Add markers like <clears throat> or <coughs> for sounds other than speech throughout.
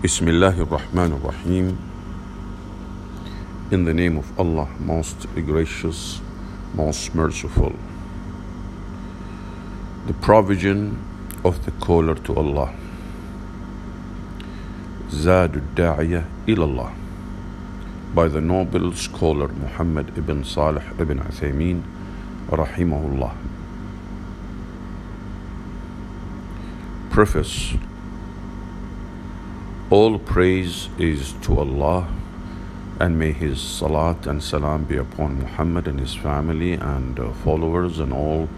Bismillah ar-Rahman ar-Rahim. In the name of Allah, most gracious, most merciful. The provision of the caller to Allah. Zad al-Da'iyah ilallah by the noble scholar Muhammad ibn Salih ibn Uthaymeen rahimahullah. Preface All praise is to Allah and may His salat and salam be upon Muhammad and his family and uh, followers and all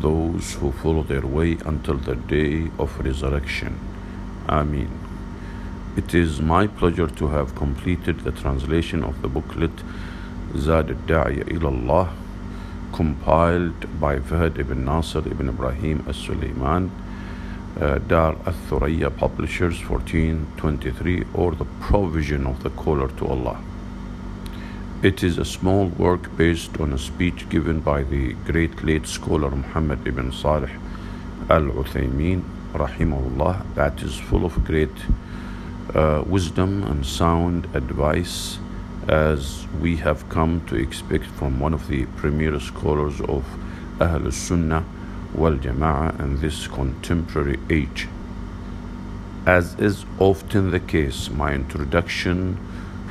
those who follow their way until the day of resurrection. Ameen. It is my pleasure to have completed the translation of the booklet Zad al-Da'iya ilallah compiled by Fahd ibn Nasir ibn Ibrahim as-Sulaiman uh, Dar al-Thuraya Publishers 1423 or the provision of the caller to Allah. It is a small work based on a speech given by the great late scholar Muhammad ibn Salih al-Uthaymeen rahimahullah that is full of great uh, wisdom and sound advice as we have come to expect from one of the premier scholars of Ahl Sunnah wal Jama'ah in this contemporary age. As is often the case, my introduction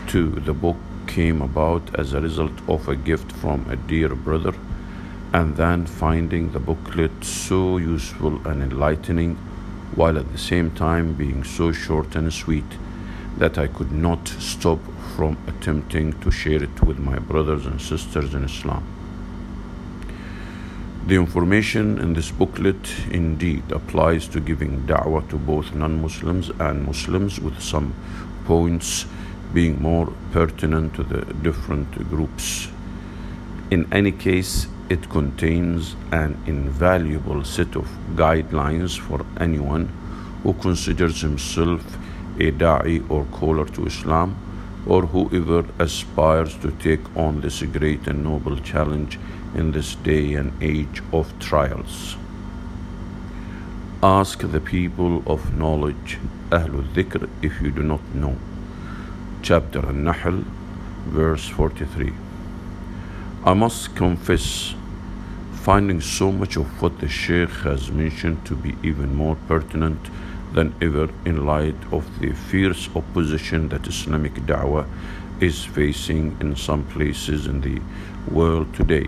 to the book came about as a result of a gift from a dear brother, and then finding the booklet so useful and enlightening while at the same time being so short and sweet that I could not stop from attempting to share it with my brothers and sisters in Islam. The information in this booklet indeed applies to giving da'wah to both non Muslims and Muslims, with some points being more pertinent to the different groups. In any case, it contains an invaluable set of guidelines for anyone who considers himself a da'i or caller to Islam or whoever aspires to take on this great and noble challenge in this day and age of trials. Ask the people of knowledge, Ahlul Dhikr, if you do not know. Chapter An-Nahl, verse 43. I must confess finding so much of what the Sheikh has mentioned to be even more pertinent than ever in light of the fierce opposition that Islamic da'wah is facing in some places in the world today.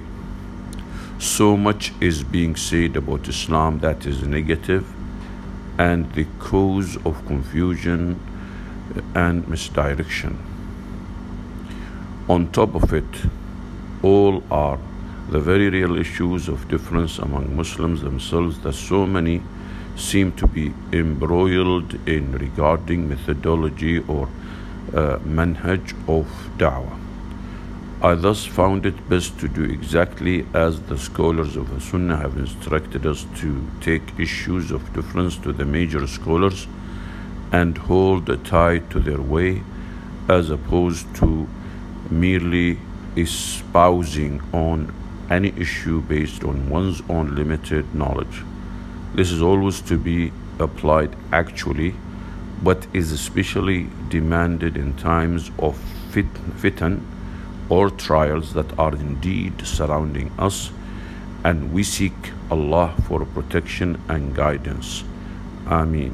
So much is being said about Islam that is negative and the cause of confusion and misdirection. On top of it, all are the very real issues of difference among Muslims themselves that so many seem to be embroiled in regarding methodology or uh, manhaj of da'wah. I thus found it best to do exactly as the scholars of Sunnah have instructed us to take issues of difference to the major scholars and hold tight to their way as opposed to merely espousing on any issue based on one's own limited knowledge. This is always to be applied actually, but is especially demanded in times of fit, fitan or trials that are indeed surrounding us, and we seek Allah for protection and guidance. Ameen.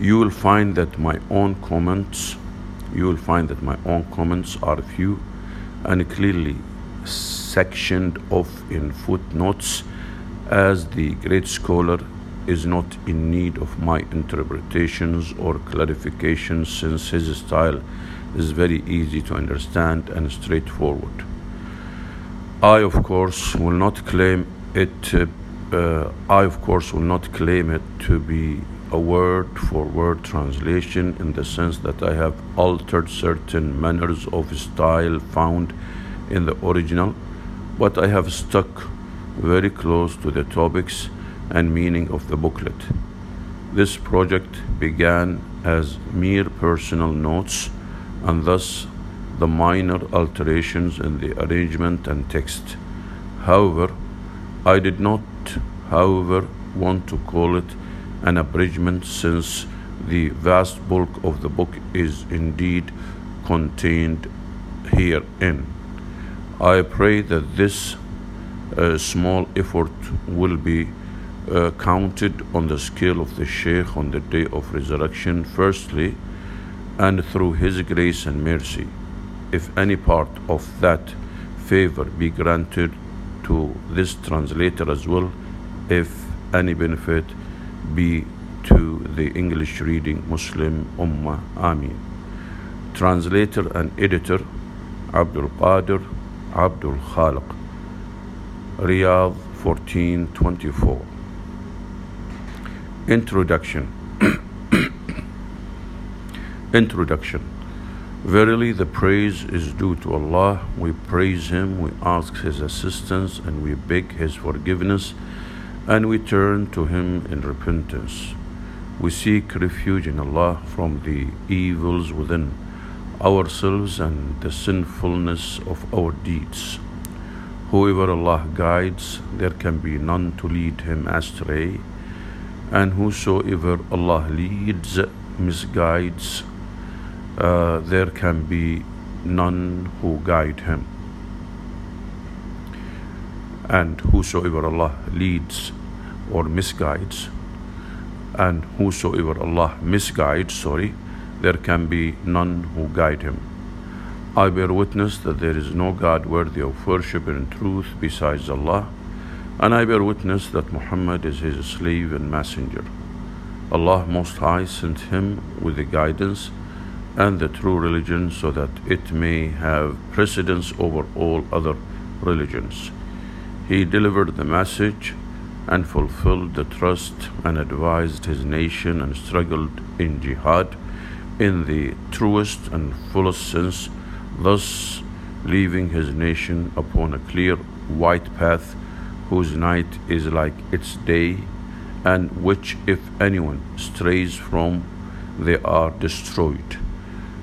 You will find that my own comments, you will find that my own comments are few and clearly sectioned off in footnotes as the great scholar is not in need of my interpretations or clarifications since his style is very easy to understand and straightforward. I, of course, will not claim it. Uh, uh, I, of course, will not claim it to be a word for word translation in the sense that I have altered certain manners of style found in the original, but I have stuck very close to the topics and meaning of the booklet. This project began as mere personal notes and thus the minor alterations in the arrangement and text. However, I did not, however, want to call it an abridgment since the vast bulk of the book is indeed contained herein. I pray that this uh, small effort will be uh, counted on the scale of the Shaykh on the day of resurrection, firstly, and through His grace and mercy. If any part of that favor be granted to this translator as well, if any benefit be to the English reading Muslim Ummah. Amin. Translator and editor Abdul Qadir Abdul Khaliq. Riyadh 1424. Introduction. <clears throat> Introduction. Verily, the praise is due to Allah. We praise Him, we ask His assistance, and we beg His forgiveness, and we turn to Him in repentance. We seek refuge in Allah from the evils within ourselves and the sinfulness of our deeds. Whoever Allah guides, there can be none to lead him astray, and whosoever Allah leads, misguides, uh, there can be none who guide him. And whosoever Allah leads or misguides, and whosoever Allah misguides, sorry, there can be none who guide him. I bear witness that there is no God worthy of worship in truth besides Allah, and I bear witness that Muhammad is his slave and messenger. Allah Most High sent him with the guidance and the true religion so that it may have precedence over all other religions. He delivered the message and fulfilled the trust and advised his nation and struggled in jihad in the truest and fullest sense, thus leaving his nation upon a clear white path whose night is like its day and which if anyone strays from they are destroyed.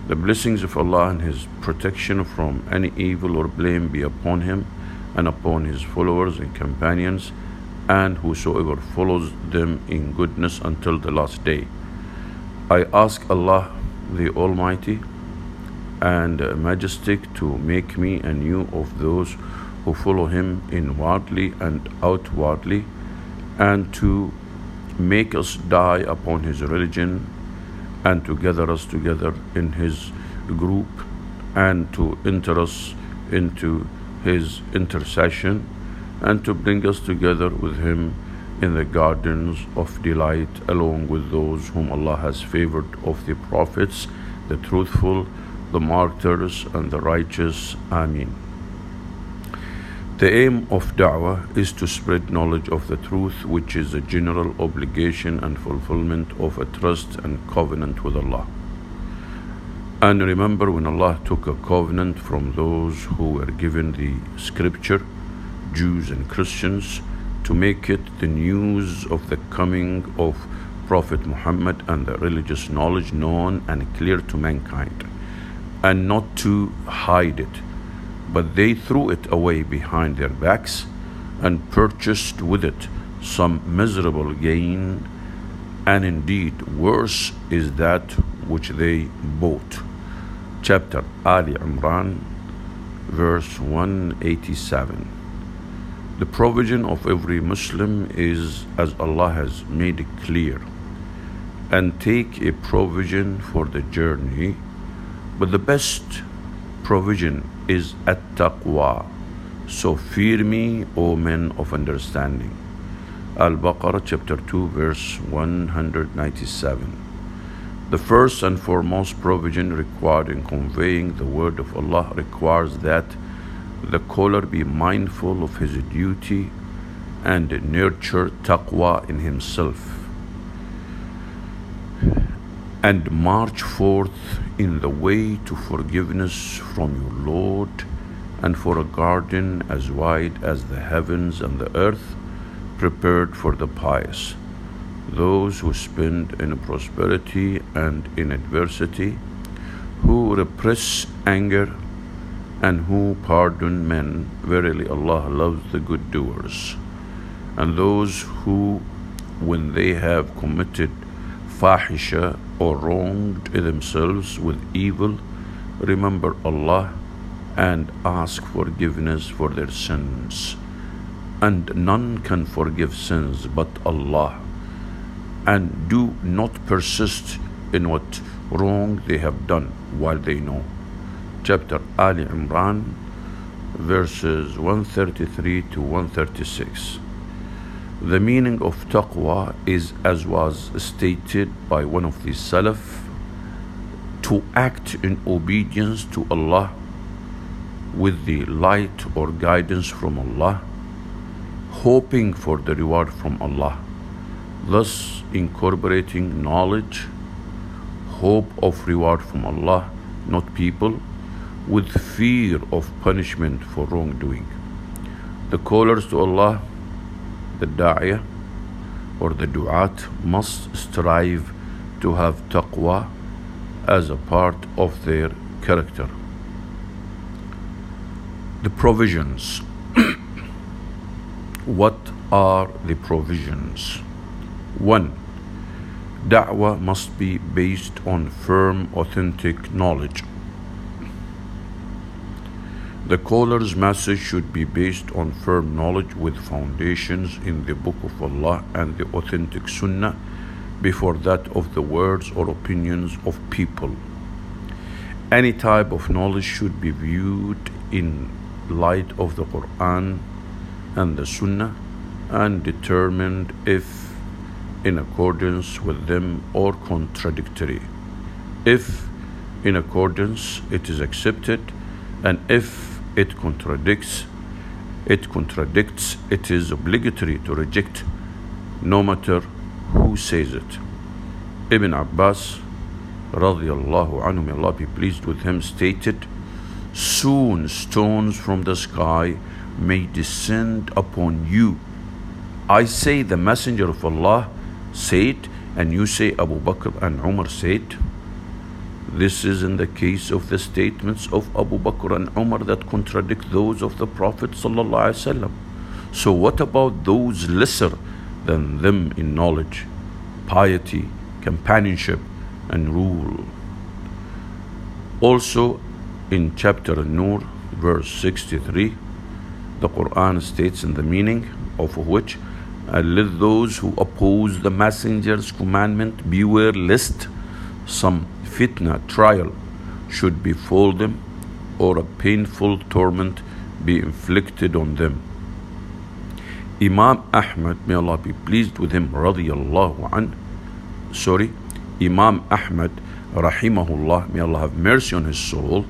The blessings of Allah and His protection from any evil or blame be upon him and upon his followers and companions and whosoever follows them in goodness until the last day. I ask Allah the Almighty and Majestic to make me and you of those who follow Him inwardly and outwardly, and to make us die upon His religion, and to gather us together in His group, and to enter us into His intercession and to bring us together with Him in the gardens of delight, along with those whom Allah has favored of the prophets, the truthful, the martyrs, and the righteous. Amin. The aim of da'wah is to spread knowledge of the truth, which is a general obligation and fulfillment of a trust and covenant with Allah. And remember when Allah took a covenant from those who were given the scripture Jews and Christians to make it the news of the coming of Prophet Muhammad and the religious knowledge known and clear to mankind, and not to hide it. But they threw it away behind their backs and purchased with it some miserable gain, and indeed worse is that which they bought. Chapter Ali Imran, verse 187. The provision of every Muslim is as Allah has made it clear. And take a provision for the journey, but the best provision is at taqwa. So fear me, O men of understanding. Al Baqarah chapter 2, verse 197. The first and foremost provision required in conveying the word of Allah requires that the caller be mindful of his duty and nurture taqwa in himself and march forth in the way to forgiveness from your Lord and for a garden as wide as the heavens and the earth prepared for the pious those who spend in prosperity and in adversity who repress anger and who pardon men. Verily, Allah loves the good doers. And those who, when they have committed fahisha or wronged themselves with evil, remember Allah and ask forgiveness for their sins. And none can forgive sins but Allah. And do not persist in what wrong they have done while they know. Chapter Ali Imran, verses 133 to 136. The meaning of taqwa is, as was stated by one of the Salaf, to act in obedience to Allah with the light or guidance from Allah, hoping for the reward from Allah, thus incorporating knowledge, hope of reward from Allah, not people, with fear of punishment for wrongdoing. The callers to Allah the da'iyah or the du'at must strive to have taqwa as a part of their character. The provisions. <coughs> what are the provisions? 1. Da'wah must be based on firm, authentic knowledge. The caller's message should be based on firm knowledge with foundations in the Book of Allah and the authentic Sunnah before that of the words or opinions of people. Any type of knowledge should be viewed in light of the Quran and the Sunnah and determined if in accordance with them or contradictory. If in accordance it is accepted and if it contradicts it contradicts it is obligatory to reject no matter who says it. Ibn abbas radiallahu anhu may allah be pleased with him stated soon stones from the sky may descend upon you. I say the messenger of allah said and you say abu bakr and umar said this is in the case of the statements of Abu Bakr and Umar that contradict those of the Prophet. So, what about those lesser than them in knowledge, piety, companionship, and rule? Also, in chapter Nur, verse 63, the Quran states in the meaning of which, let those who oppose the messenger's commandment beware lest some fitna, trial, should befall them, or a painful torment be inflicted on them. Imam Ahmad, may Allah be pleased with him, radiallahu an, sorry, Imam Ahmad, rahimahullah, may Allah have mercy on his soul,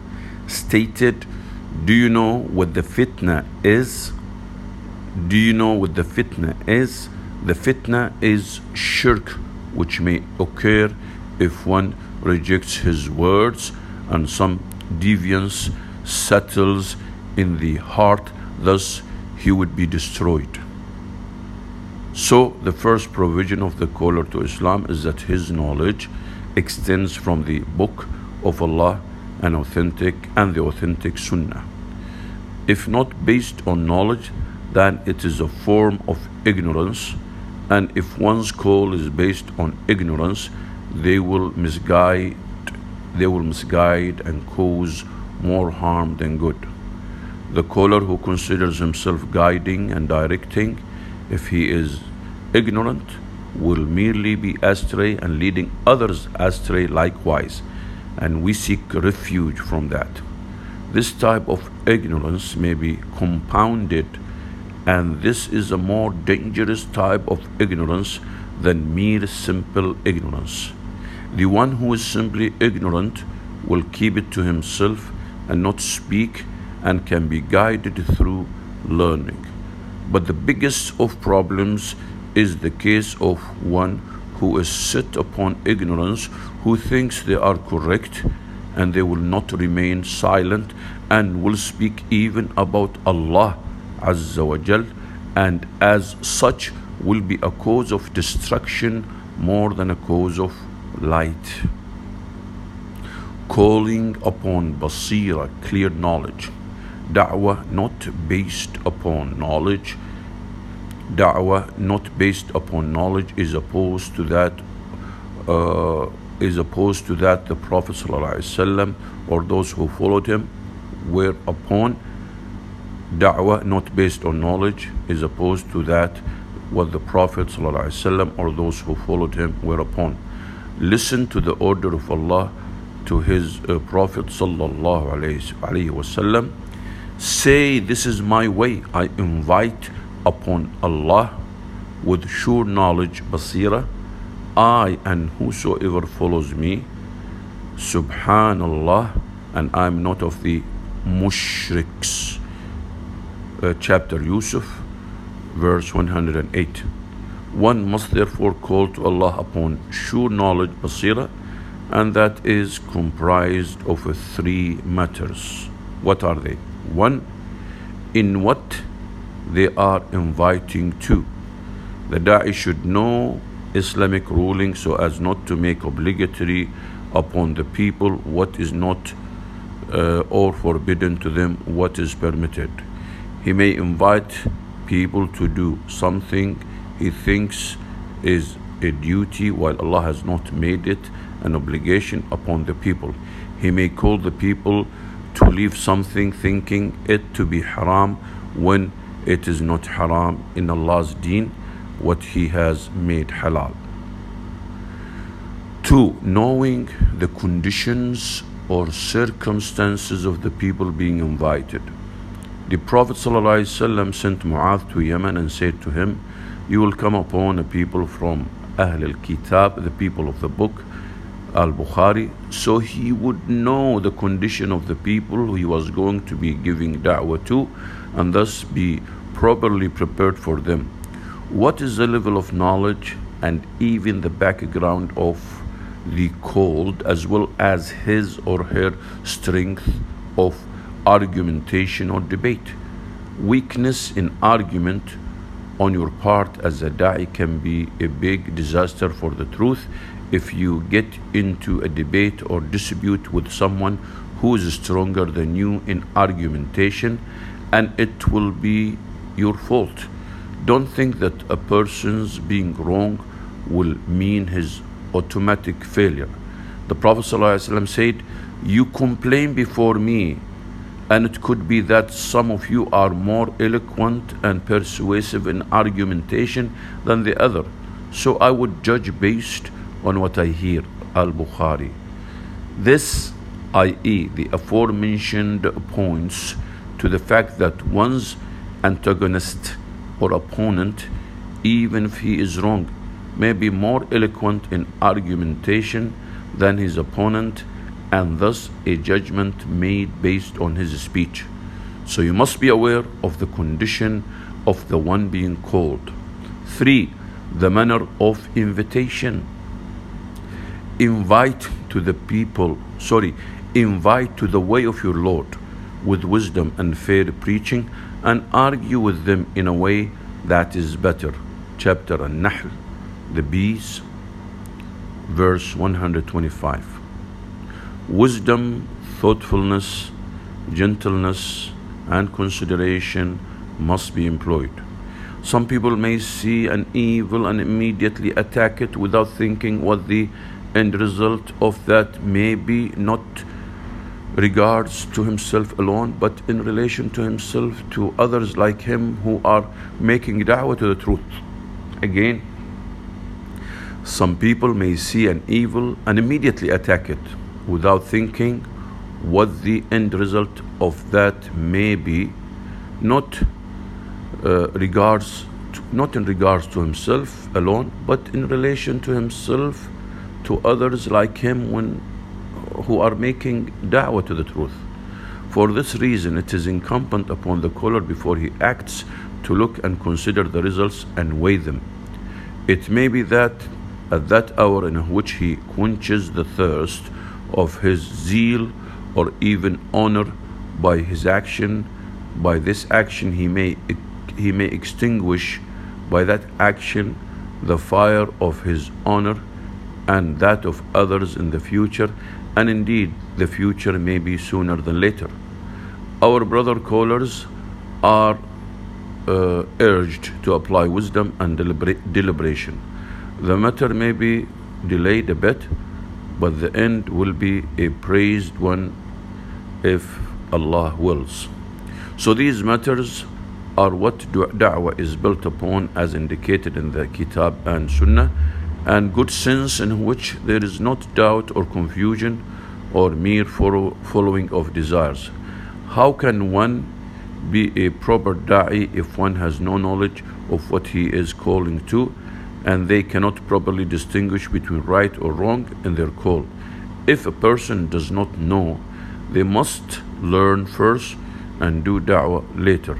stated, Do you know what the fitna is? Do you know what the fitna is? The fitna is shirk, which may occur if one rejects his words and some deviance settles in the heart, thus he would be destroyed. So, the first provision of the caller to Islam is that his knowledge extends from the book of Allah and authentic and the authentic Sunnah. If not based on knowledge, then it is a form of ignorance, and if one's call is based on ignorance, they will misguide they will misguide and cause more harm than good. The caller who considers himself guiding and directing, if he is ignorant, will merely be astray and leading others astray likewise, and we seek refuge from that. This type of ignorance may be compounded, and this is a more dangerous type of ignorance than mere simple ignorance. The one who is simply ignorant will keep it to himself and not speak and can be guided through learning. But the biggest of problems is the case of one who is set upon ignorance, who thinks they are correct, and they will not remain silent and will speak even about Allah Azza wa Jal, and as such will be a cause of destruction more than a cause of light, calling upon basira, clear knowledge. Da'wah not based upon knowledge. Da'wah not based upon knowledge is opposed to that uh, is opposed to that the Prophet ﷺ or those who followed him were upon. Da'wah not based on knowledge is opposed to that what the Prophet ﷺ or those who followed him were upon. Listen to the order of Allah to His uh, Prophet sallallahu alaihi wasallam. Say, this is my way. I invite upon Allah with sure knowledge, basira. I and whosoever follows me, subhanallah, and I'm not of the mushriks. Uh, chapter Yusuf, verse 108. One must therefore call to Allah upon sure knowledge, basira, and that is comprised of three matters. What are they? One, in what they are inviting to. The da'i should know Islamic ruling so as not to make obligatory upon the people what is not uh, or forbidden to them what is permitted. He may invite people to do something he thinks is a duty while Allah has not made it an obligation upon the people. He may call the people to leave something thinking it to be haram when it is not haram in Allah's deen what He has made halal. Two, knowing the conditions or circumstances of the people being invited. The Prophet ﷺ sent Mu'adh to Yemen and said to him, You will come upon a people from Ahl al-Kitab, the people of the book, al-Bukhari, so he would know the condition of the people he was going to be giving da'wah to and thus be properly prepared for them. What is the level of knowledge and even the background of the called as well as his or her strength of argumentation or debate. Weakness in argument on your part as a da'i can be a big disaster for the truth if you get into a debate or dispute with someone who is stronger than you in argumentation and it will be your fault. Don't think that a person's being wrong will mean his automatic failure. The Prophet ﷺ said, You complain before me and it could be that some of you are more eloquent and persuasive in argumentation than the other. So I would judge based on what I hear. Al Bukhari. This, i.e., the aforementioned points to the fact that one's antagonist or opponent, even if he is wrong, may be more eloquent in argumentation than his opponent and thus a judgment made based on his speech. So you must be aware of the condition of the one being called. Three, the manner of invitation. Invite to the people, sorry, invite to the way of your Lord with wisdom and fair preaching and argue with them in a way that is better. Chapter An-Nahl, the bees, verse 125 wisdom, thoughtfulness, gentleness, and consideration must be employed. Some people may see an evil and immediately attack it without thinking what the end result of that may be, not regards to himself alone, but in relation to himself, to others like him who are making da'wah to the truth. Again, some people may see an evil and immediately attack it without thinking what the end result of that may be, not uh, regards to, not in regards to himself alone, but in relation to himself, to others like him when who are making da'wah to the truth. For this reason, it is incumbent upon the caller before he acts to look and consider the results and weigh them. It may be that at that hour in which he quenches the thirst of his zeal or even honor by his action. By this action, he may, he may extinguish by that action the fire of his honor and that of others in the future, and indeed the future may be sooner than later. Our brother callers are uh, urged to apply wisdom and deliberation. The matter may be delayed a bit, but the end will be a praised one if Allah wills. So these matters are what da'wah is built upon as indicated in the Kitab and Sunnah and good sense in which there is not doubt or confusion or mere following of desires. How can one be a proper da'i if one has no knowledge of what he is calling to and they cannot properly distinguish between right or wrong in their call? If a person does not know, they must learn first and do da'wah later.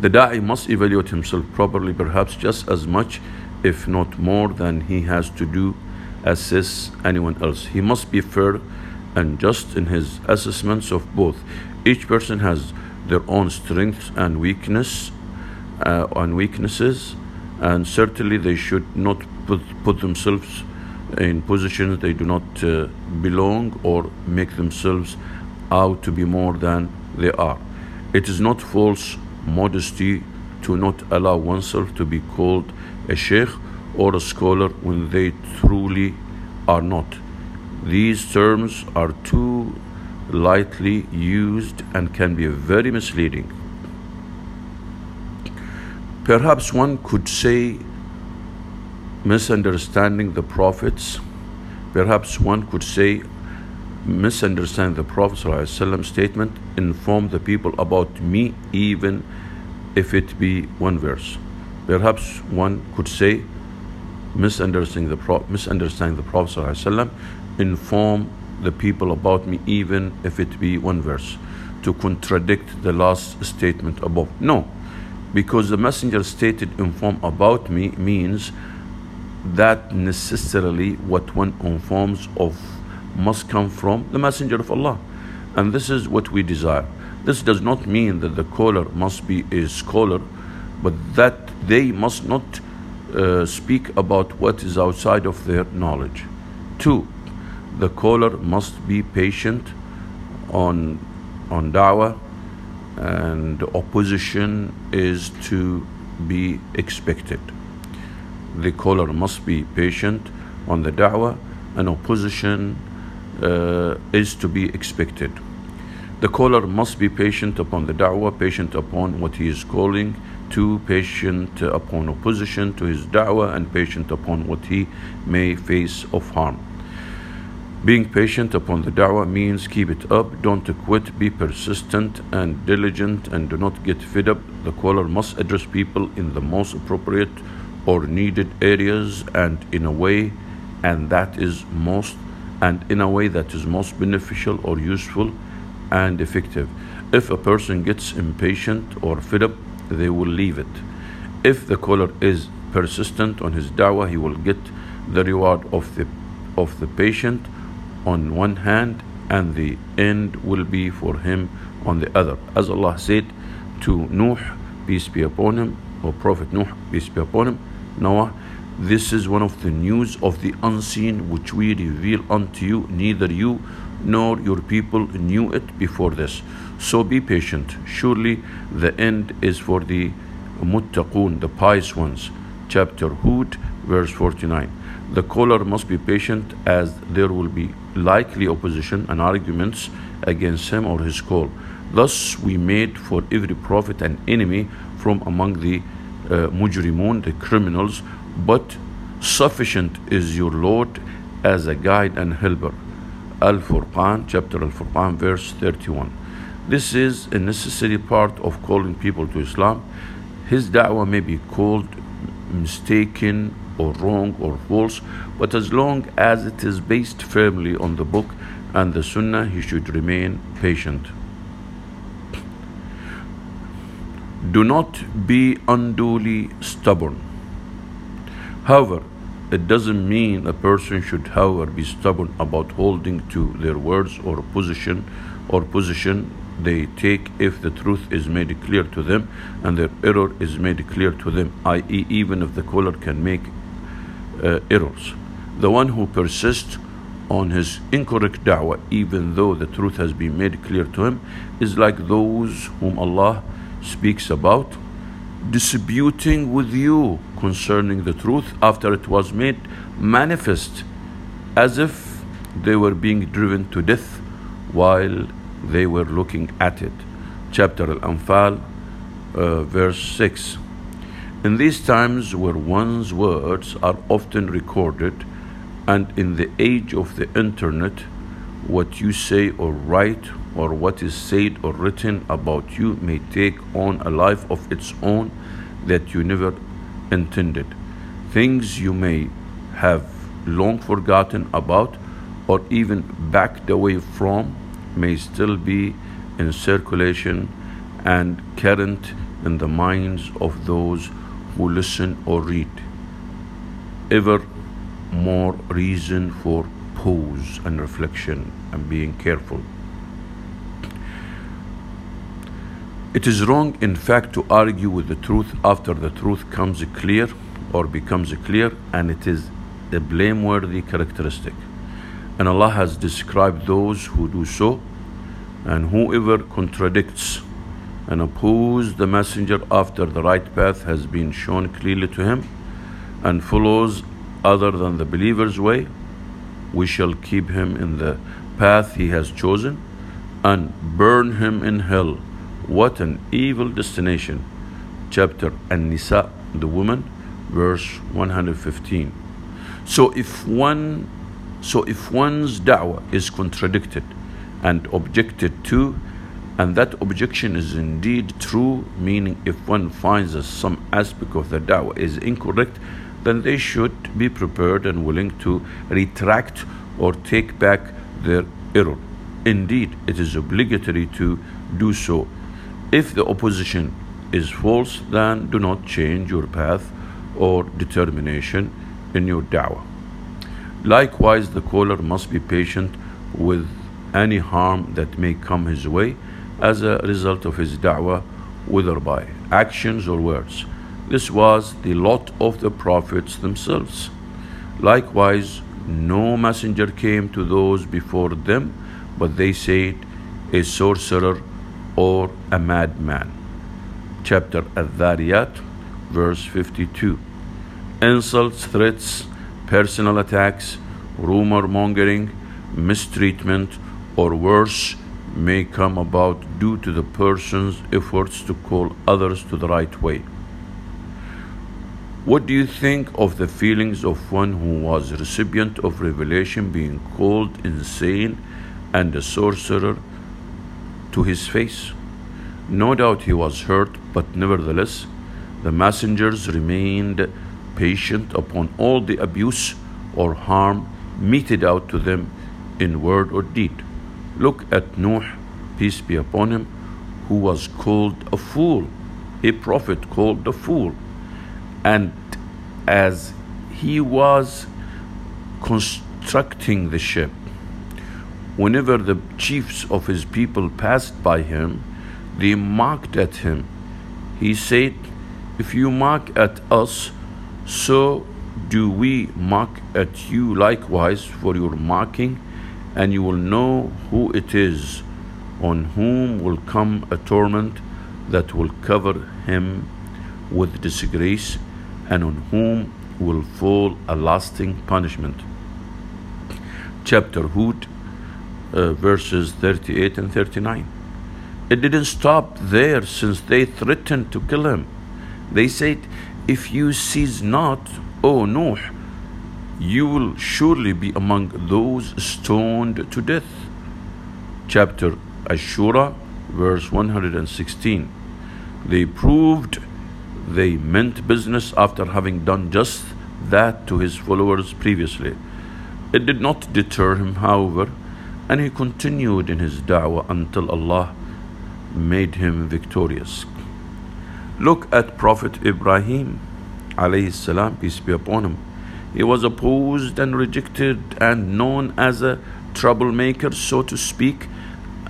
The da'i must evaluate himself properly, perhaps just as much, if not more, than he has to do assess anyone else. He must be fair and just in his assessments of both. Each person has their own strengths and weakness uh, and weaknesses, and certainly they should not put, put themselves in positions they do not uh, belong or make themselves out to be more than they are. It is not false modesty to not allow oneself to be called a sheikh or a scholar when they truly are not. These terms are too lightly used and can be very misleading. Perhaps one could say misunderstanding the prophets. Perhaps one could say misunderstand the Prophet statement, inform the people about me, even if it be one verse. Perhaps one could say misunderstanding the, Pro- misunderstanding the Prophet inform the people about me, even if it be one verse, to contradict the last statement above. No, because the messenger stated inform about me means that necessarily what one informs of must come from the messenger of Allah. And this is what we desire. This does not mean that the caller must be a scholar, but that they must not uh, speak about what is outside of their knowledge. Two, the caller must be patient on on da'wah and opposition is to be expected. The caller must be patient on the da'wah and opposition uh, is to be expected. The caller must be patient upon the da'wah, patient upon what he is calling to, patient upon opposition to his da'wah, and patient upon what he may face of harm. Being patient upon the da'wah means keep it up, don't quit, be persistent and diligent, and do not get fed up. The caller must address people in the most appropriate or needed areas and in a way, and that is most, and in a way that is most beneficial or useful and effective. If a person gets impatient or fed up, they will leave it. If the caller is persistent on his da'wah, he will get the reward of the of the patient on one hand, and the end will be for him on the other. As Allah said to Nuh, peace be upon him, or Prophet Nuh, peace be upon him, Noah, this is one of the news of the unseen which we reveal unto you, neither you nor your people knew it before this. So be patient. Surely the end is for the muttaqun, the pious ones. Chapter Hud, verse 49. The caller must be patient as there will be likely opposition and arguments against him or his call. Thus, we made for every prophet an enemy from among the uh, mujrimun, the criminals, but sufficient is your Lord as a guide and helper. Al Furqan, chapter Al Furqan, verse 31. This is a necessary part of calling people to Islam. His da'wah may be called mistaken or wrong or false, but as long as it is based firmly on the book and the sunnah, he should remain patient. Do not be unduly stubborn. However, it doesn't mean a person should, however, be stubborn about holding to their words or position or position they take if the truth is made clear to them and their error is made clear to them, i.e., even if the caller can make uh, errors. The one who persists on his incorrect da'wah, even though the truth has been made clear to him, is like those whom Allah speaks about disputing with you concerning the truth after it was made manifest, as if they were being driven to death while they were looking at it. Chapter Al Anfal, uh, verse 6. In these times where one's words are often recorded, and in the age of the internet, what you say or write or what is said or written about you may take on a life of its own that you never intended. Things you may have long forgotten about or even backed away from may still be in circulation and current in the minds of those who listen or read. Ever more reason for pause and reflection and being careful. It is wrong, in fact, to argue with the truth after the truth comes clear or becomes clear, and it is a blameworthy characteristic. And Allah has described those who do so, and whoever contradicts and opposes the messenger after the right path has been shown clearly to him, and follows other than the believer's way, we shall keep him in the path he has chosen and burn him in hell. What an evil destination. Chapter An-Nisa, the woman, verse 115. So if one so if one's da'wah is contradicted and objected to, and that objection is indeed true, meaning if one finds that some aspect of the da'wah is incorrect, then they should be prepared and willing to retract or take back their error. Indeed, it is obligatory to do so. If the opposition is false, then do not change your path or determination in your da'wah. Likewise, the caller must be patient with any harm that may come his way as a result of his da'wah, whether by actions or words. This was the lot of the prophets themselves. Likewise, no messenger came to those before them, but they said, a sorcerer or a madman. Chapter Al-Dhariyat, verse 52. Insults, threats, personal attacks, rumor mongering, mistreatment, or worse may come about due to the person's efforts to call others to the right way. What do you think of the feelings of one who was recipient of revelation being called insane and a sorcerer to his face? No doubt he was hurt, but nevertheless, the messengers remained patient upon all the abuse or harm meted out to them in word or deed. Look at Nuh, peace be upon him, who was called a fool, a prophet called a fool and as he was constructing the ship, whenever the chiefs of his people passed by him, they mocked at him. He said, If you mock at us, so do we mock at you likewise for your mocking, and you will know who it is on whom will come a torment that will cover him with disgrace and on whom will fall a lasting punishment. Chapter Hud, uh, verses 38 and 39. It didn't stop there since they threatened to kill him. They said, If you cease not, O Nuh, you will surely be among those stoned to death. Chapter Ashura, verse 116. They proved they meant business after having done just that to his followers previously. It did not deter him, however, and he continued in his da'wah until Allah made him victorious. Look at Prophet Ibrahim, alayhi salam, peace be upon him. He was opposed and rejected and known as a troublemaker, so to speak,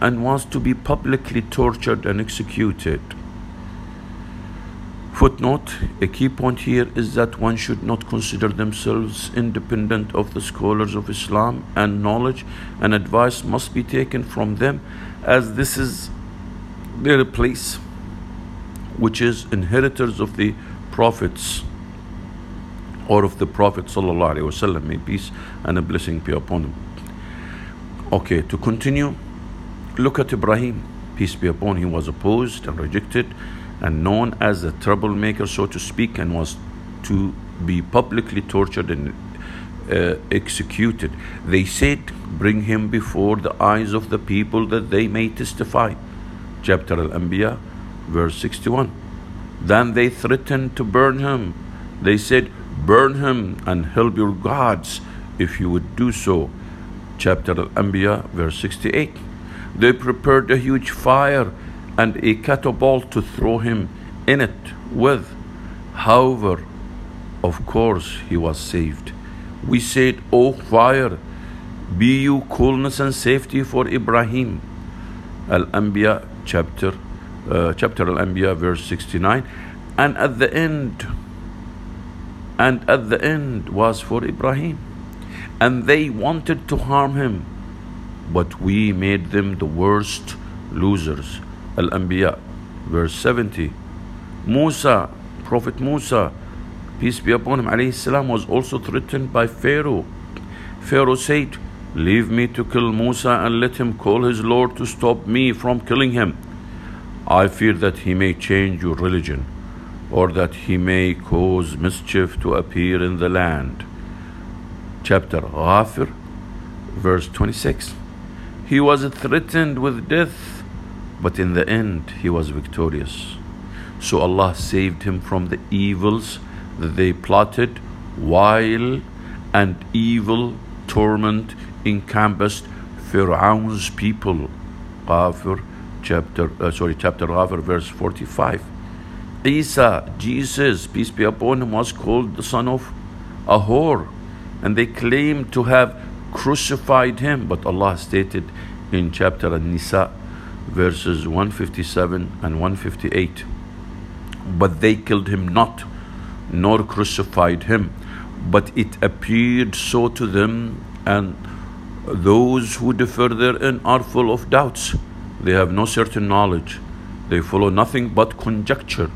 and was to be publicly tortured and executed. Footnote A key point here is that one should not consider themselves independent of the scholars of Islam, and knowledge and advice must be taken from them as this is their place. which is inheritors of the prophets or of the Prophet wasallam. May peace and a blessing be upon him. Okay, to continue, look at Ibrahim, peace be upon him, was opposed and rejected and known as a troublemaker, so to speak, and was to be publicly tortured and uh, executed. They said, Bring him before the eyes of the people that they may testify. Chapter Al Anbiya, verse 61. Then they threatened to burn him. They said, Burn him and help your gods if you would do so. Chapter Al Anbiya, verse 68. They prepared a huge fire and a catapult to throw him in it with. However, of course, he was saved. We said, O fire, be you coolness and safety for Ibrahim. Al Anbiya chapter uh, chapter Al Anbiya verse 69 and at the end and at the end was for Ibrahim. And they wanted to harm him. But we made them the worst losers. Al Anbiya verse 70 Musa Prophet Musa peace be upon him alayhi was also threatened by Pharaoh. Pharaoh said leave me to kill Musa and let him call his Lord to stop me from killing him. I fear that he may change your religion or that he may cause mischief to appear in the land. Chapter Ghafir, verse 26. He was threatened with death, but in the end he was victorious. So Allah saved him from the evils that they plotted while and evil torment encompassed Fir'aun's people. Ghafir chapter uh, sorry chapter Ghafir verse 45. Isa, Jesus, peace be upon him, was called the son of a whore. And they claimed to have crucified him. But Allah stated in chapter An-Nisa, verses 157 and 158, But they killed him not, nor crucified him. But it appeared so to them, and those who differ therein are full of doubts. They have no certain knowledge. They follow nothing but conjecture.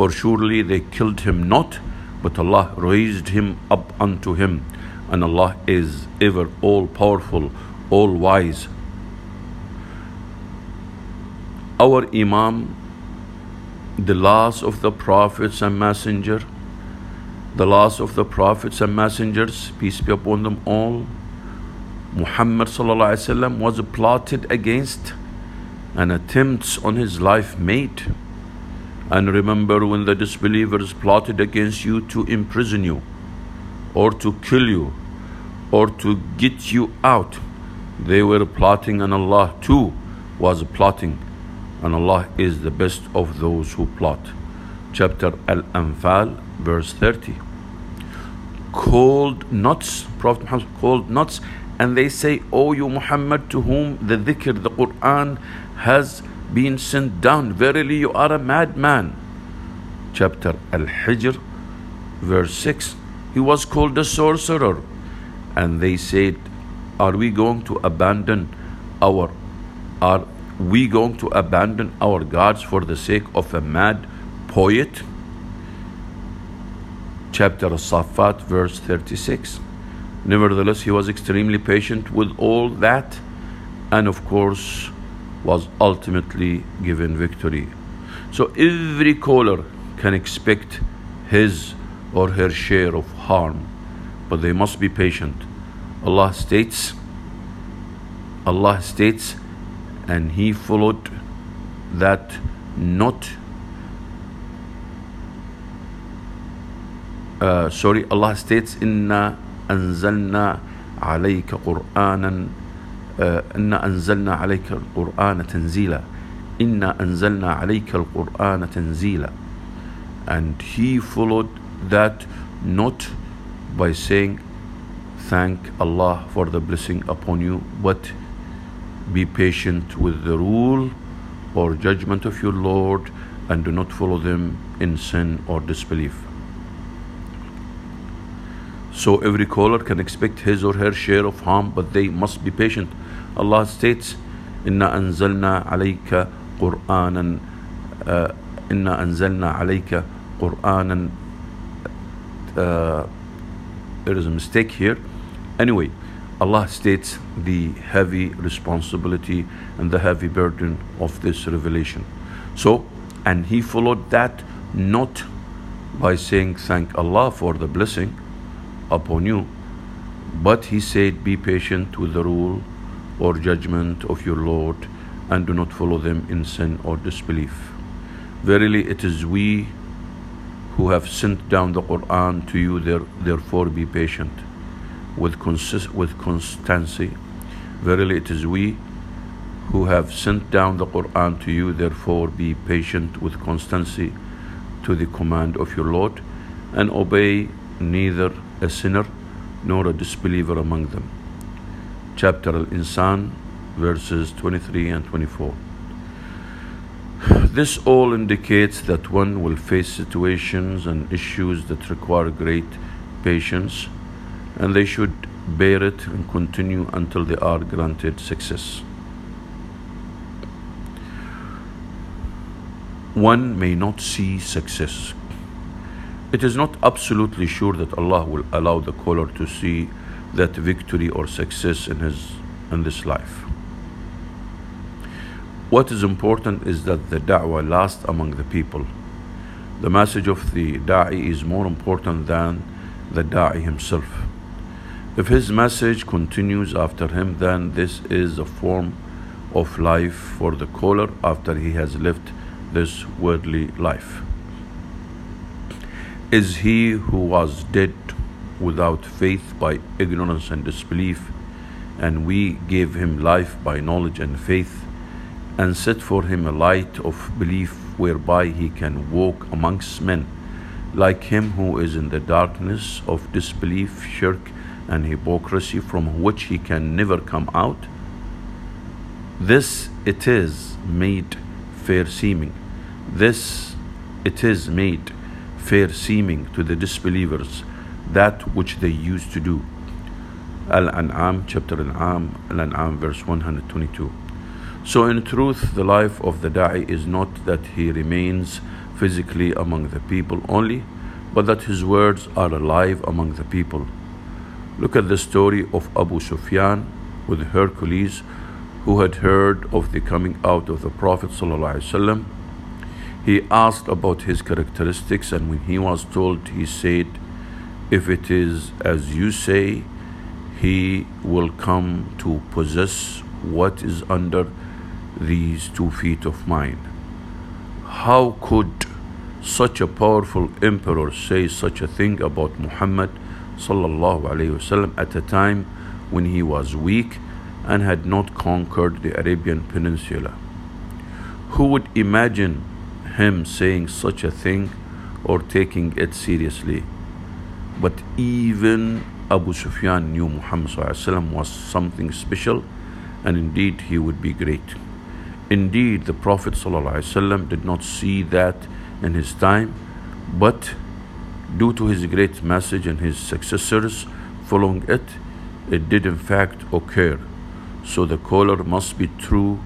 For surely they killed him not, but Allah raised him up unto him, and Allah is ever all powerful, all wise. Our Imam, the last of the prophets and messenger, the last of the prophets and messengers, peace be upon them all, Muhammad was plotted against and attempts on his life made. And remember when the disbelievers plotted against you to imprison you, or to kill you, or to get you out. They were plotting, and Allah too was plotting. And Allah is the best of those who plot. Chapter Al Anfal, verse 30. Called nuts, Prophet Muhammad called nuts, and they say, O you Muhammad, to whom the dhikr, the Quran, has been sent down. Verily, you are a madman. Chapter Al Hijr, verse 6. He was called a sorcerer. And they said, Are we going to abandon our are we going to abandon our gods for the sake of a mad poet? Chapter Safat, verse 36. Nevertheless, he was extremely patient with all that, and of course, was ultimately given victory. So every caller can expect his or her share of harm, but they must be patient. Allah states, Allah states, and He followed that not. Uh, sorry, Allah states, "Inna anzalna alayka Qur'anan." إنا أنزلنا عليك القرآن تنزيلا إنا أنزلنا عليك القرآن تنزيلا and he followed that not by saying thank Allah for the blessing upon you but be patient with the rule or judgment of your Lord and do not follow them in sin or disbelief so every caller can expect his or her share of harm but they must be patient Allah states, Inna anzalna alayka Qur'anan, uh, Inna anzalna alayka Qur'anan. Uh, there is a mistake here. Anyway, Allah states the heavy responsibility and the heavy burden of this revelation. So, and he followed that not by saying thank Allah for the blessing upon you, but he said be patient with the rule or judgment of your Lord and do not follow them in sin or disbelief verily it is we who have sent down the Quran to you, there, therefore be patient with, consist, with constancy. Verily, it is we who have sent down the Quran to you, therefore be patient with constancy to the command of your Lord, and obey neither a sinner nor a disbeliever among them. Chapter Al Insan, verses 23 and 24. This all indicates that one will face situations and issues that require great patience, and they should bear it and continue until they are granted success. One may not see success. It is not absolutely sure that Allah will allow the caller to see that victory or success in his in this life. What is important is that the da'wah lasts among the people. The message of the da'i is more important than the da'i himself. If his message continues after him, then this is a form of life for the caller after he has lived this worldly life. Is he who was dead without faith by ignorance and disbelief, and we gave him life by knowledge and faith? and set for him a light of belief whereby he can walk amongst men, like him who is in the darkness of disbelief, shirk, and hypocrisy from which he can never come out? This it is made fair seeming. This it is made fair seeming to the disbelievers that which they used to do. Al-An'am chapter Al-An'am, Al-An'am verse 122. So, in truth, the life of the da'i is not that he remains physically among the people only, but that his words are alive among the people. Look at the story of Abu Sufyan with Hercules, who had heard of the coming out of the Prophet. He asked about his characteristics, and when he was told, he said, If it is as you say, he will come to possess what is under these two feet of mine. How could such a powerful emperor say such a thing about Muhammad sallallahu wasallam at a time when he was weak and had not conquered the Arabian Peninsula? Who would imagine him saying such a thing or taking it seriously? But even Abu Sufyan knew Muhammad was something special and indeed he would be great. Indeed, the Prophet did not see that in his time, but due to his great message and his successors following it, it did in fact occur. So the caller must be true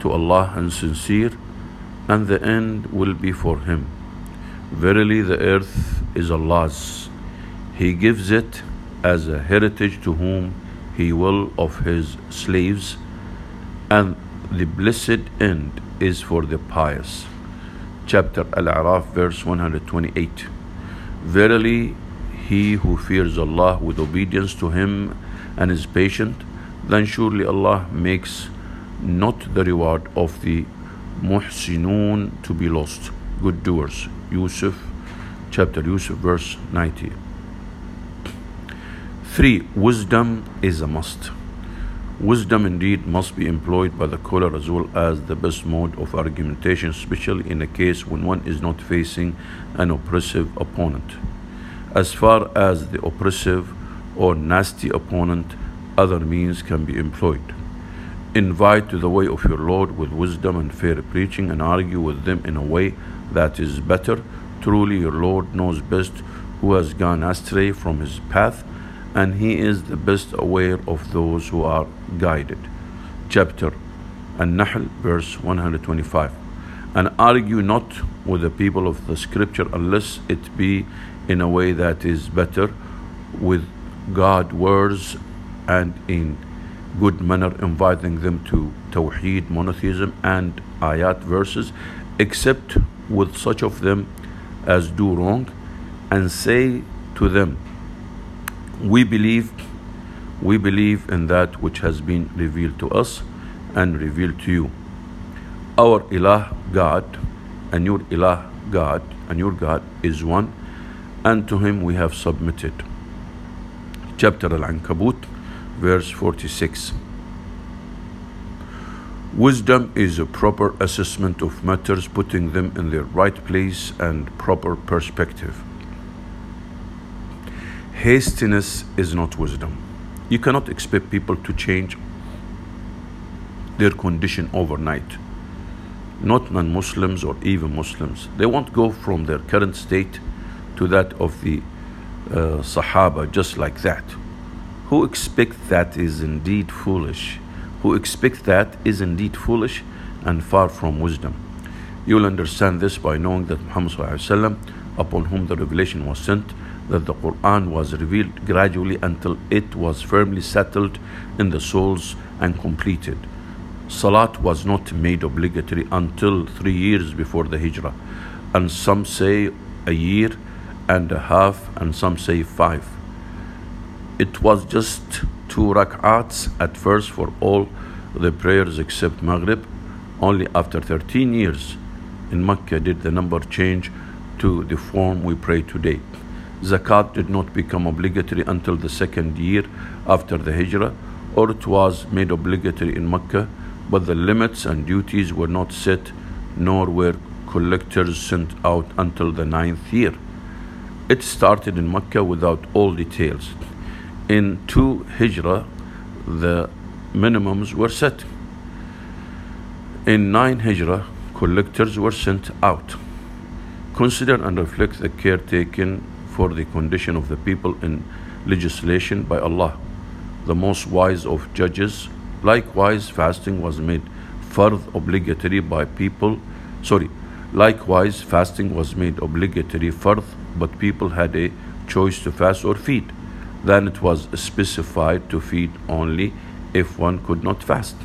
to Allah and sincere, and the end will be for him. Verily, the earth is Allah's. He gives it as a heritage to whom He will of His slaves, and the blessed end is for the pious. Chapter Al Araf, verse 128. Verily, he who fears Allah with obedience to Him and is patient, then surely Allah makes not the reward of the muhsinun to be lost. Good doers. Yusuf, chapter Yusuf, verse 90. 3. Wisdom is a must. Wisdom indeed must be employed by the caller as well as the best mode of argumentation, especially in a case when one is not facing an oppressive opponent. As far as the oppressive or nasty opponent, other means can be employed. Invite to the way of your Lord with wisdom and fair preaching, and argue with them in a way that is better. Truly, your Lord knows best who has gone astray from his path and He is the best aware of those who are guided. Chapter An-Nahl, verse 125. and argue not with the people of the scripture unless it be in a way that is better with God words and in good manner inviting them to tawheed monotheism and ayat verses except with such of them as do wrong and say to them we believe we believe in that which has been revealed to us and revealed to you. Our ilah god and your ilah god and your god is one and to him we have submitted. Chapter al-ankabut verse 46 Wisdom is a proper assessment of matters, putting them in their right place and proper perspective. Hastiness is not wisdom. You cannot expect people to change their condition overnight. Not non Muslims or even Muslims. They won't go from their current state to that of the uh, Sahaba just like that. Who expect that is indeed foolish. Who expect that is indeed foolish and far from wisdom. You'll understand this by knowing that Muhammad upon whom the revelation was sent, that the Quran was revealed gradually until it was firmly settled in the souls and completed. Salat was not made obligatory until three years before the Hijrah, and some say a year and a half, and some say five. It was just two rak'ats at first for all the prayers except Maghrib. Only after 13 years in Mecca did the number change to the form we pray today. Zakat did not become obligatory until the second year after the Hijrah, or it was made obligatory in Mecca, but the limits and duties were not set, nor were collectors sent out until the ninth year. It started in Mecca without all details. In two Hijrah, the minimums were set. In nine Hijrah, collectors were sent out. Consider and reflect the care taken for the condition of the people in legislation by Allah, the most wise of judges. Likewise, fasting was made fard obligatory by people. Sorry, likewise, fasting was made obligatory fard, but people had a choice to fast or feed. Then it was specified to feed only if one could not fast.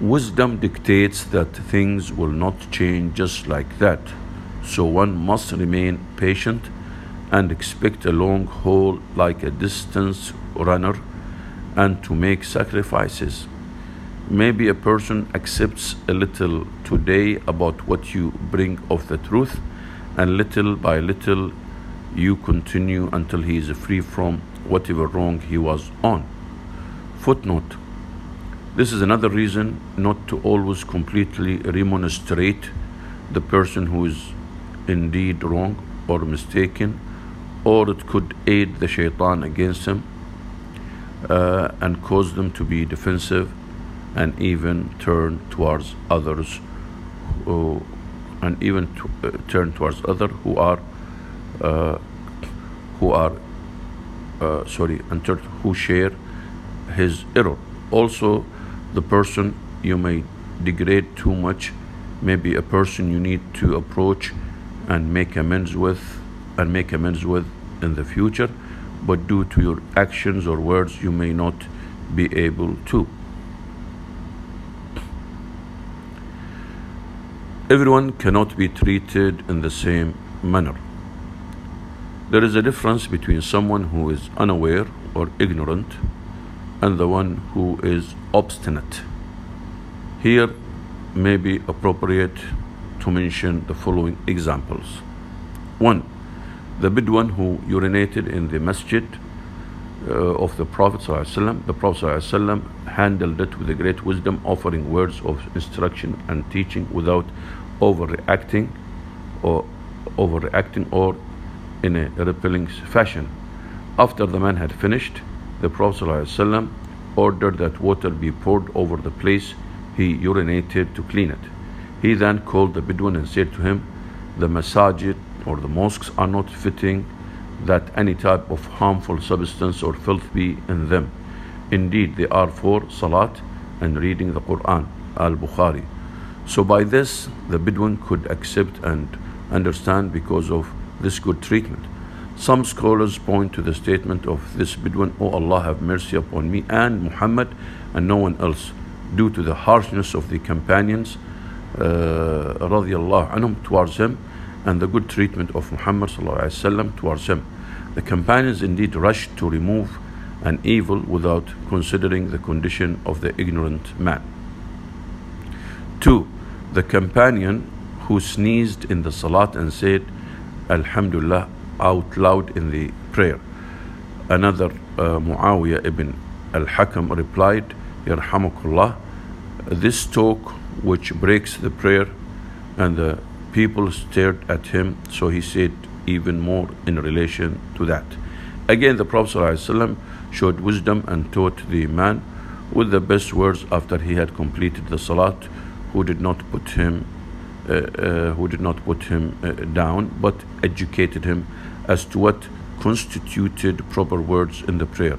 Wisdom dictates that things will not change just like that, so one must remain patient and expect a long haul like a distance runner and to make sacrifices. Maybe a person accepts a little today about what you bring of the truth, and little by little you continue until he is free from whatever wrong he was on. Footnote This is another reason not to always completely remonstrate the person who is indeed wrong or mistaken or it could aid the shaitan against him uh, and cause them to be defensive and even turn towards others who, and even to, uh, turn towards other who are uh, who are uh, sorry and who share his error. Also the person you may degrade too much may be a person you need to approach and make amends with and make amends with in the future, but due to your actions or words, you may not be able to. Everyone cannot be treated in the same manner. There is a difference between someone who is unaware or ignorant and the one who is obstinate. Here may be appropriate to mention the following examples. 1 the Bedouin who urinated in the masjid uh, of the Prophet ﷺ, the Prophet ﷺ handled it with a great wisdom, offering words of instruction and teaching without overreacting or overreacting or in a repelling fashion. After the man had finished, the Prophet ﷺ ordered that water be poured over the place he urinated to clean it. He then called the Bedouin and said to him, The masajid or the mosques are not fitting that any type of harmful substance or filth be in them. Indeed, they are for salat and reading the Quran. Al Bukhari. So by this, the Bedouin could accept and understand because of this good treatment. Some scholars point to the statement of this Bedouin, O Allah, have mercy upon me and Muhammad and no one else, due to the harshness of the companions uh, anhum towards him and the good treatment of Muhammad towards him. The companions indeed rushed to remove an evil without considering the condition of the ignorant man. 2. The companion who sneezed in the salat and said Alhamdulillah out loud in the prayer. Another uh, Muawiyah ibn al Hakam replied, "Yarhamukullah." this talk which breaks the prayer and the people stared at him, so he said even more in relation to that. Again, the Prophet ﷺ showed wisdom and taught the man with the best words after he had completed the salat, who did not put him, uh, uh, who did not put him uh, down, but educated him as to what constituted proper words in the prayer.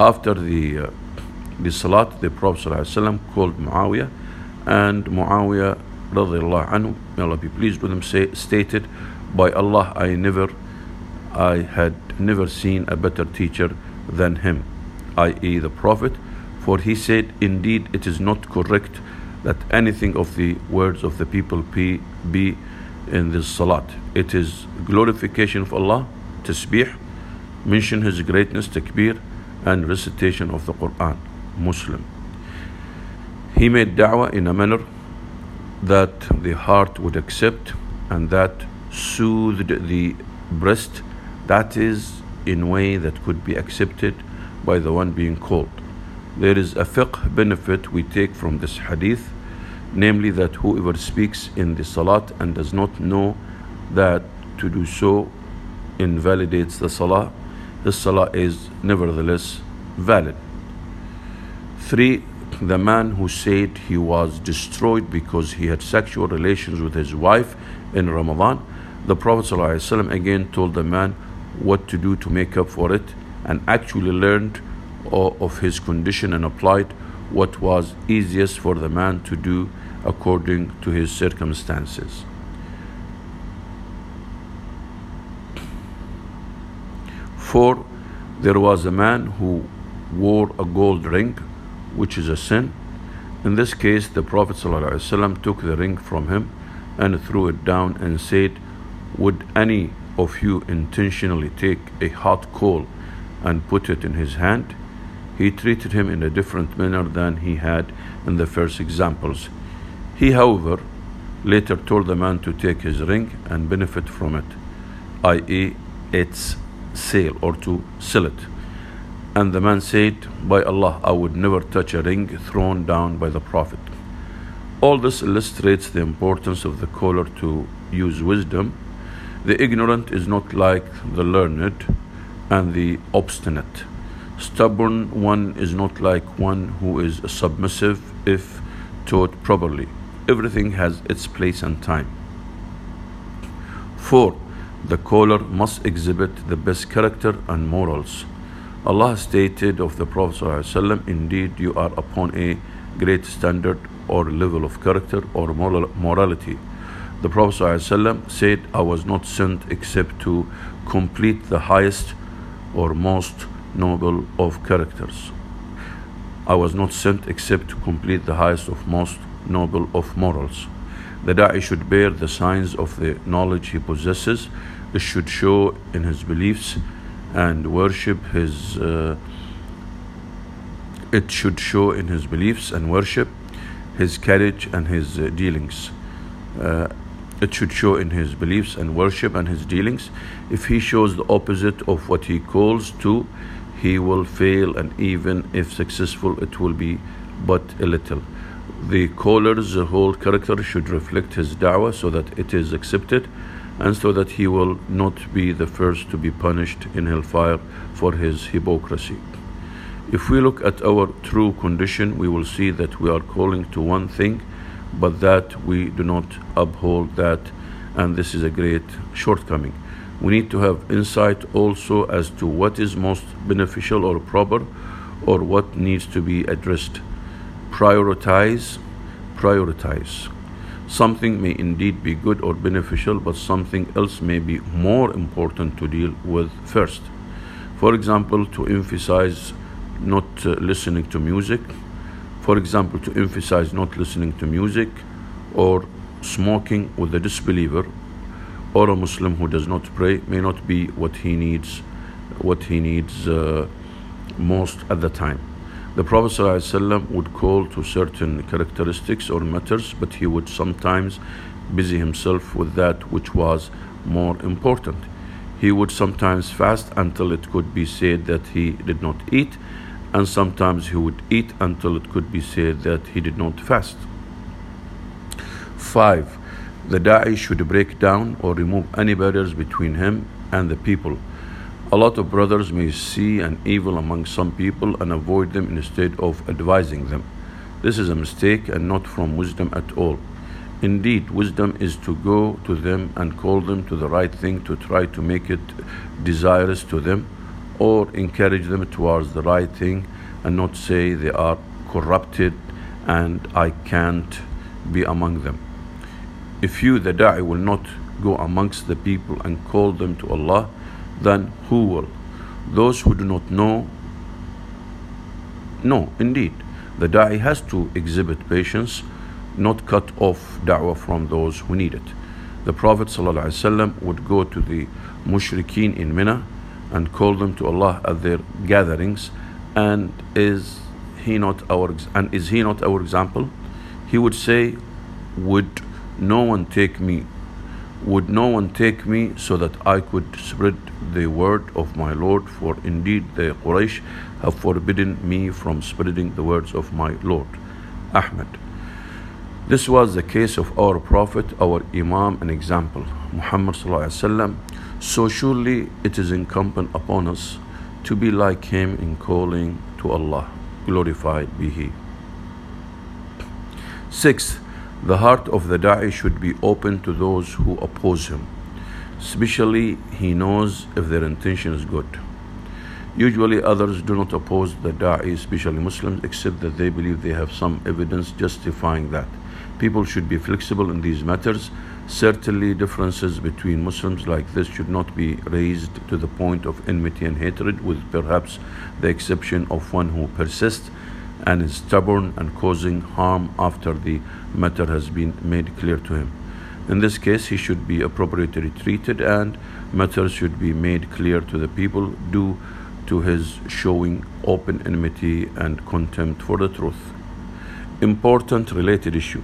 After the uh, the salat, the Prophet ﷺ called Muawiyah, and Muawiyah radiallahu anhu, may Allah be pleased with him, say, stated, By Allah, I never, I had never seen a better teacher than him, i.e., the Prophet, for he said, Indeed, it is not correct that anything of the words of the people be, be in this salat. It is glorification of Allah, tasbih, mention His greatness, takbir, and recitation of the Quran. Muslim. He made da'wah in a manner that the heart would accept and that soothed the breast, that is, in way that could be accepted by the one being called. There is a fiqh benefit we take from this hadith, namely that whoever speaks in the salat and does not know that to do so invalidates the salah, his salah is nevertheless valid. Three, the man who said he was destroyed because he had sexual relations with his wife in Ramadan, the Prophet ﷺ again told the man what to do to make up for it and actually learned of his condition and applied what was easiest for the man to do according to his circumstances. Four, there was a man who wore a gold ring which is a sin. In this case, the Prophet ﷺ took the ring from him and threw it down and said, Would any of you intentionally take a hot coal and put it in his hand? He treated him in a different manner than he had in the first examples. He, however, later told the man to take his ring and benefit from it, i.e., its sale or to sell it. And the man said, By Allah, I would never touch a ring thrown down by the Prophet. All this illustrates the importance of the caller to use wisdom. The ignorant is not like the learned and the obstinate. Stubborn one is not like one who is submissive if taught properly. Everything has its place and time. 4. The caller must exhibit the best character and morals. Allah stated of the Prophet ﷺ, Indeed, you are upon a great standard or level of character or moral, morality. The Prophet ﷺ said, I was not sent except to complete the highest or most noble of characters. I was not sent except to complete the highest of most noble of morals. The da'i should bear the signs of the knowledge he possesses. It should show in his beliefs and worship his uh, it should show in his beliefs and worship his carriage and his uh, dealings. Uh, it should show in his beliefs and worship and his dealings. If he shows the opposite of what he calls to he will fail and even if successful it will be but a little. The caller's whole character should reflect his da'wah so that it is accepted and so that he will not be the first to be punished in hellfire for his hypocrisy. If we look at our true condition, we will see that we are calling to one thing, but that we do not uphold that, and this is a great shortcoming. We need to have insight also as to what is most beneficial or proper, or what needs to be addressed. Prioritize, prioritize Something may indeed be good or beneficial, but something else may be more important to deal with first. For example, to emphasize not uh, listening to music, for example, to emphasize not listening to music or smoking with a disbeliever or a Muslim who does not pray may not be what he needs, what he needs uh, most at the time. The Prophet ﷺ would call to certain characteristics or matters, but he would sometimes busy himself with that which was more important. He would sometimes fast until it could be said that he did not eat, and sometimes he would eat until it could be said that he did not fast. 5. The da'i should break down or remove any barriers between him and the people. A lot of brothers may see an evil among some people and avoid them instead of advising them. This is a mistake and not from wisdom at all. Indeed, wisdom is to go to them and call them to the right thing to try to make it desirous to them or encourage them towards the right thing and not say they are corrupted and I can't be among them. If you, the da'i, will not go amongst the people and call them to Allah, then who will? Those who do not know, no, indeed. The da'i has to exhibit patience, not cut off da'wah from those who need it. The Prophet ﷺ would go to the mushrikeen in Mina and call them to Allah at their gatherings, and is he not our and is he not our example? He would say, Would no one take me would no one take me so that I could spread the word of my Lord? For indeed the Quraysh have forbidden me from spreading the words of my Lord. Ahmed. This was the case of our Prophet, our Imam and example, Muhammad. So surely it is incumbent upon us to be like him in calling to Allah. Glorified be He. Sixth, the heart of the da'i should be open to those who oppose him. Especially, he knows if their intention is good. Usually, others do not oppose the da'i, especially Muslims, except that they believe they have some evidence justifying that. People should be flexible in these matters. Certainly, differences between Muslims like this should not be raised to the point of enmity and hatred, with perhaps the exception of one who persists and is stubborn and causing harm after the matter has been made clear to him. In this case, he should be appropriately treated and matters should be made clear to the people due to his showing open enmity and contempt for the truth. Important related issue.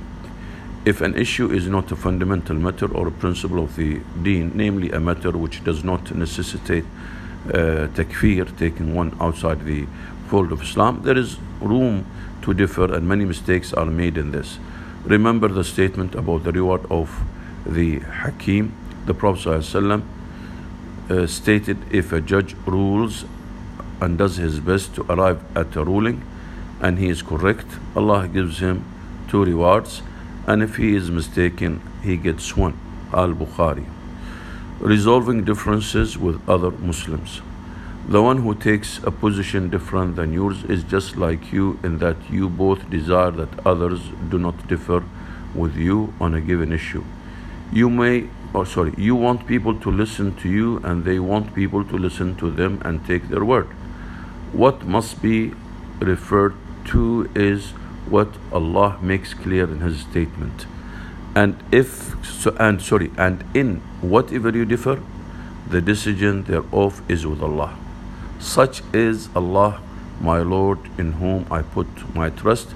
If an issue is not a fundamental matter or a principle of the deen, namely a matter which does not necessitate uh, takfir, taking one outside the fold of Islam, there is room to differ and many mistakes are made in this. Remember the statement about the reward of the Hakim. The Prophet ﷺ, uh, stated if a judge rules and does his best to arrive at a ruling and he is correct, Allah gives him two rewards, and if he is mistaken, he gets one. Al Bukhari. Resolving differences with other Muslims. The one who takes a position different than yours is just like you in that you both desire that others do not differ with you on a given issue. You may, or sorry, you want people to listen to you and they want people to listen to them and take their word. What must be referred to is what Allah makes clear in His statement. And if, so, and sorry, and in whatever you differ, the decision thereof is with Allah. Such is Allah, my Lord, in whom I put my trust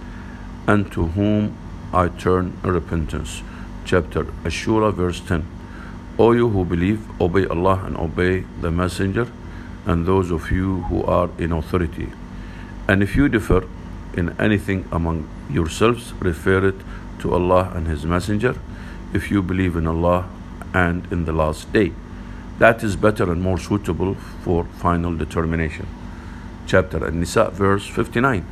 and to whom I turn repentance. Chapter Ashura, verse 10. O you who believe, obey Allah and obey the Messenger and those of you who are in authority. And if you differ in anything among yourselves, refer it to Allah and His Messenger if you believe in Allah and in the last day. That is better and more suitable for final determination. Chapter An-Nisa, verse 59.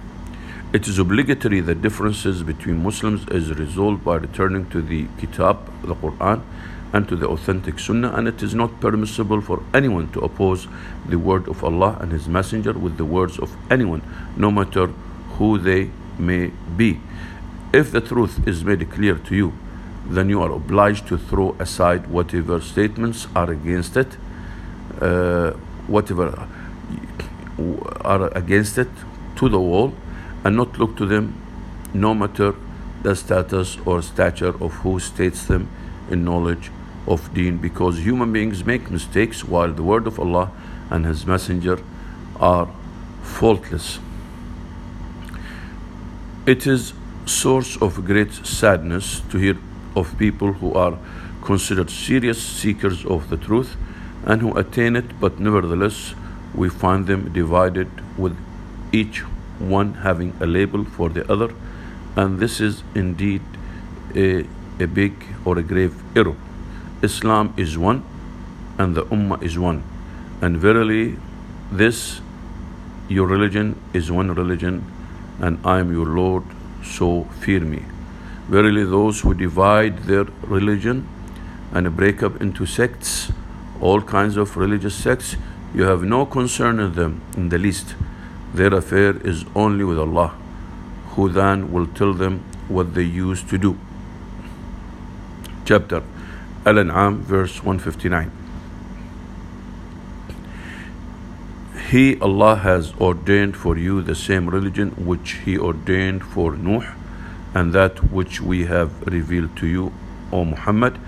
It is obligatory that differences between Muslims is resolved by returning to the Kitab, the Quran, and to the authentic Sunnah, and it is not permissible for anyone to oppose the word of Allah and His Messenger with the words of anyone, no matter who they may be. If the truth is made clear to you, then you are obliged to throw aside whatever statements are against it, uh, whatever are against it to the wall, and not look to them, no matter the status or stature of who states them in knowledge of deen, because human beings make mistakes while the word of Allah and His Messenger are faultless. It is source of great sadness to hear of people who are considered serious seekers of the truth and who attain it, but nevertheless we find them divided with each one having a label for the other, and this is indeed a, a big or a grave error. Islam is one, and the Ummah is one, and verily, this your religion is one religion, and I am your Lord, so fear me. Verily, those who divide their religion and break up into sects, all kinds of religious sects, you have no concern in them in the least. Their affair is only with Allah, who then will tell them what they used to do. Chapter Al An'am, verse 159. He, Allah, has ordained for you the same religion which He ordained for Nuh, and that which we have revealed to you, O Muhammad,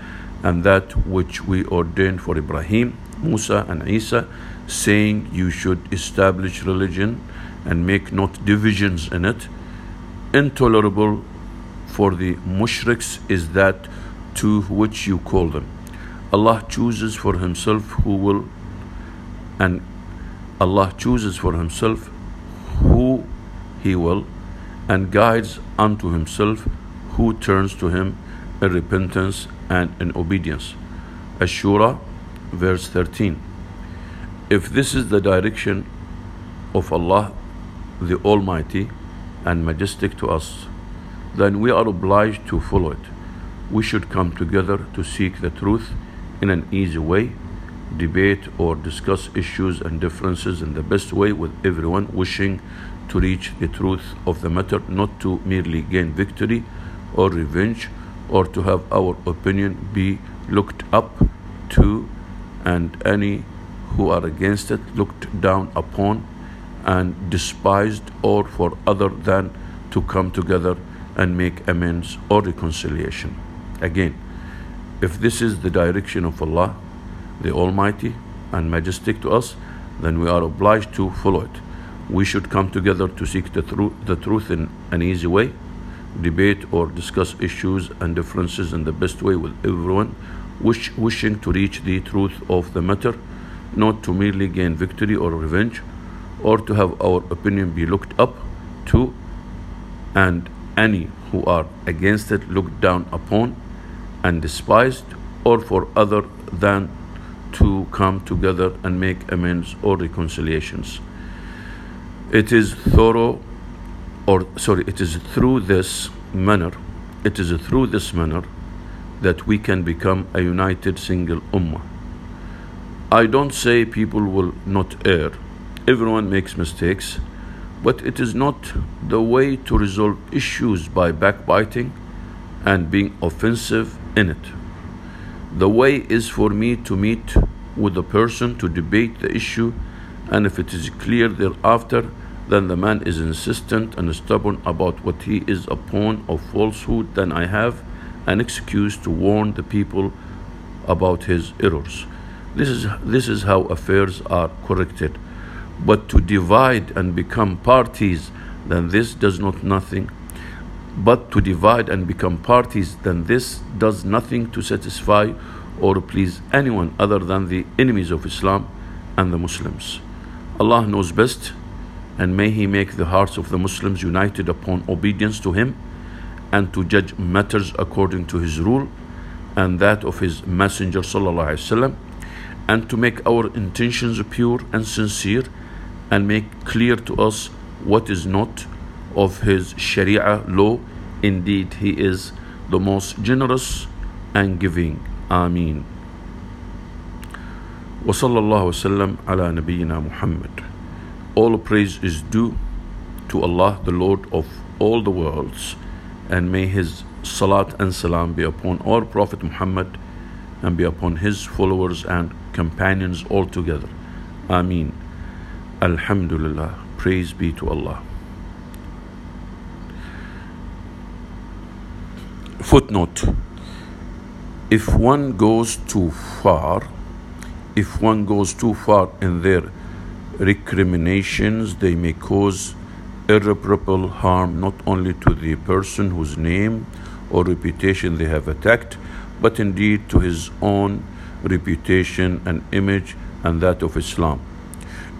and that which we ordained for Ibrahim, Musa, and Isa, saying, You should establish religion and make not divisions in it. Intolerable for the mushriks is that to which you call them. Allah chooses for Himself who will, and Allah chooses for Himself who He will, and guides unto Himself who turns to Him in repentance and in obedience. Ashura, verse 13. If this is the direction of Allah the Almighty and majestic to us, then we are obliged to follow it. We should come together to seek the truth in an easy way, debate or discuss issues and differences in the best way with everyone wishing to reach the truth of the matter, not to merely gain victory or revenge or to have our opinion be looked up to and any who are against it looked down upon and despised or for other than to come together and make amends or reconciliation. Again, if this is the direction of Allah, the Almighty and Majestic to us, then we are obliged to follow it. We should come together to seek the, tru- the truth in an easy way, debate or discuss issues and differences in the best way with everyone, wish, wishing to reach the truth of the matter, not to merely gain victory or revenge, or to have our opinion be looked up to, and any who are against it looked down upon and despised, or for other than to come together and make amends or reconciliations. It is thorough, or sorry, it is through this manner, it is through this manner that we can become a united single ummah. I don't say people will not err. Everyone makes mistakes, but it is not the way to resolve issues by backbiting and being offensive in it. The way is for me to meet with the person to debate the issue, and if it is clear thereafter, then the man is insistent and stubborn about what he is upon of falsehood, then I have an excuse to warn the people about his errors. This is, this is how affairs are corrected. But to divide and become parties, then this does not nothing. But to divide and become parties, then this does nothing to satisfy or please anyone other than the enemies of Islam and the Muslims. Allah knows best, and may He make the hearts of the Muslims united upon obedience to Him and to judge matters according to His rule and that of His Messenger wasallam and to make our intentions pure and sincere and make clear to us what is not of his sharia law. Indeed he is the most generous and giving. Ameen وصلى الله وسلم على نبينا محمد all praise is due to Allah the Lord of all the worlds and may his salat and salam be upon our Prophet Muhammad and be upon his followers and companions altogether. Ameen. Alhamdulillah. Praise be to Allah. Footnote If one goes too far, if one goes too far in their recriminations, they may cause irreparable harm not only to the person whose name or reputation they have attacked, but indeed to his own reputation and image and that of Islam.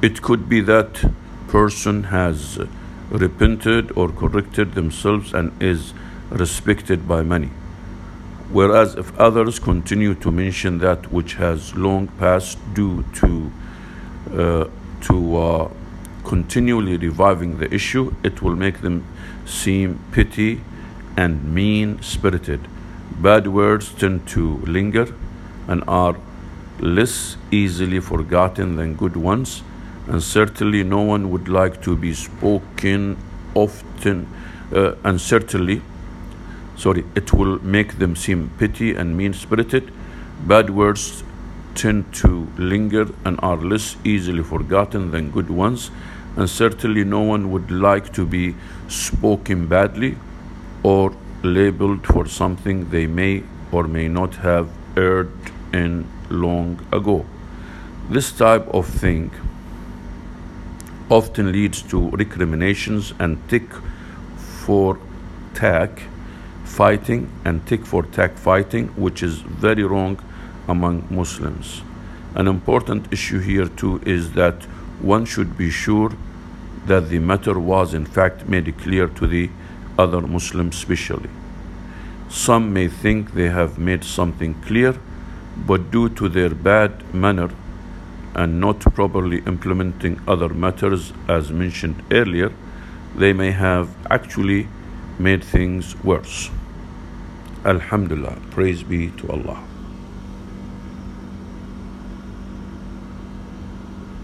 It could be that person has repented or corrected themselves and is respected by many. Whereas if others continue to mention that which has long passed due to uh, to uh, continually reviving the issue, it will make them seem petty and mean spirited. Bad words tend to linger and are less easily forgotten than good ones, and certainly no one would like to be spoken often, uh, and certainly, sorry, it will make them seem petty and mean spirited. Bad words tend to linger and are less easily forgotten than good ones, and certainly no one would like to be spoken badly or labeled for something they may or may not have erred in long ago. This type of thing often leads to recriminations and tick for tack fighting and tick for tack fighting, which is very wrong among Muslims. An important issue here too is that one should be sure that the matter was in fact made clear to the other Muslims specially. Some may think they have made something clear, but due to their bad manner and not properly implementing other matters as mentioned earlier, they may have actually made things worse. Alhamdulillah, praise be to Allah.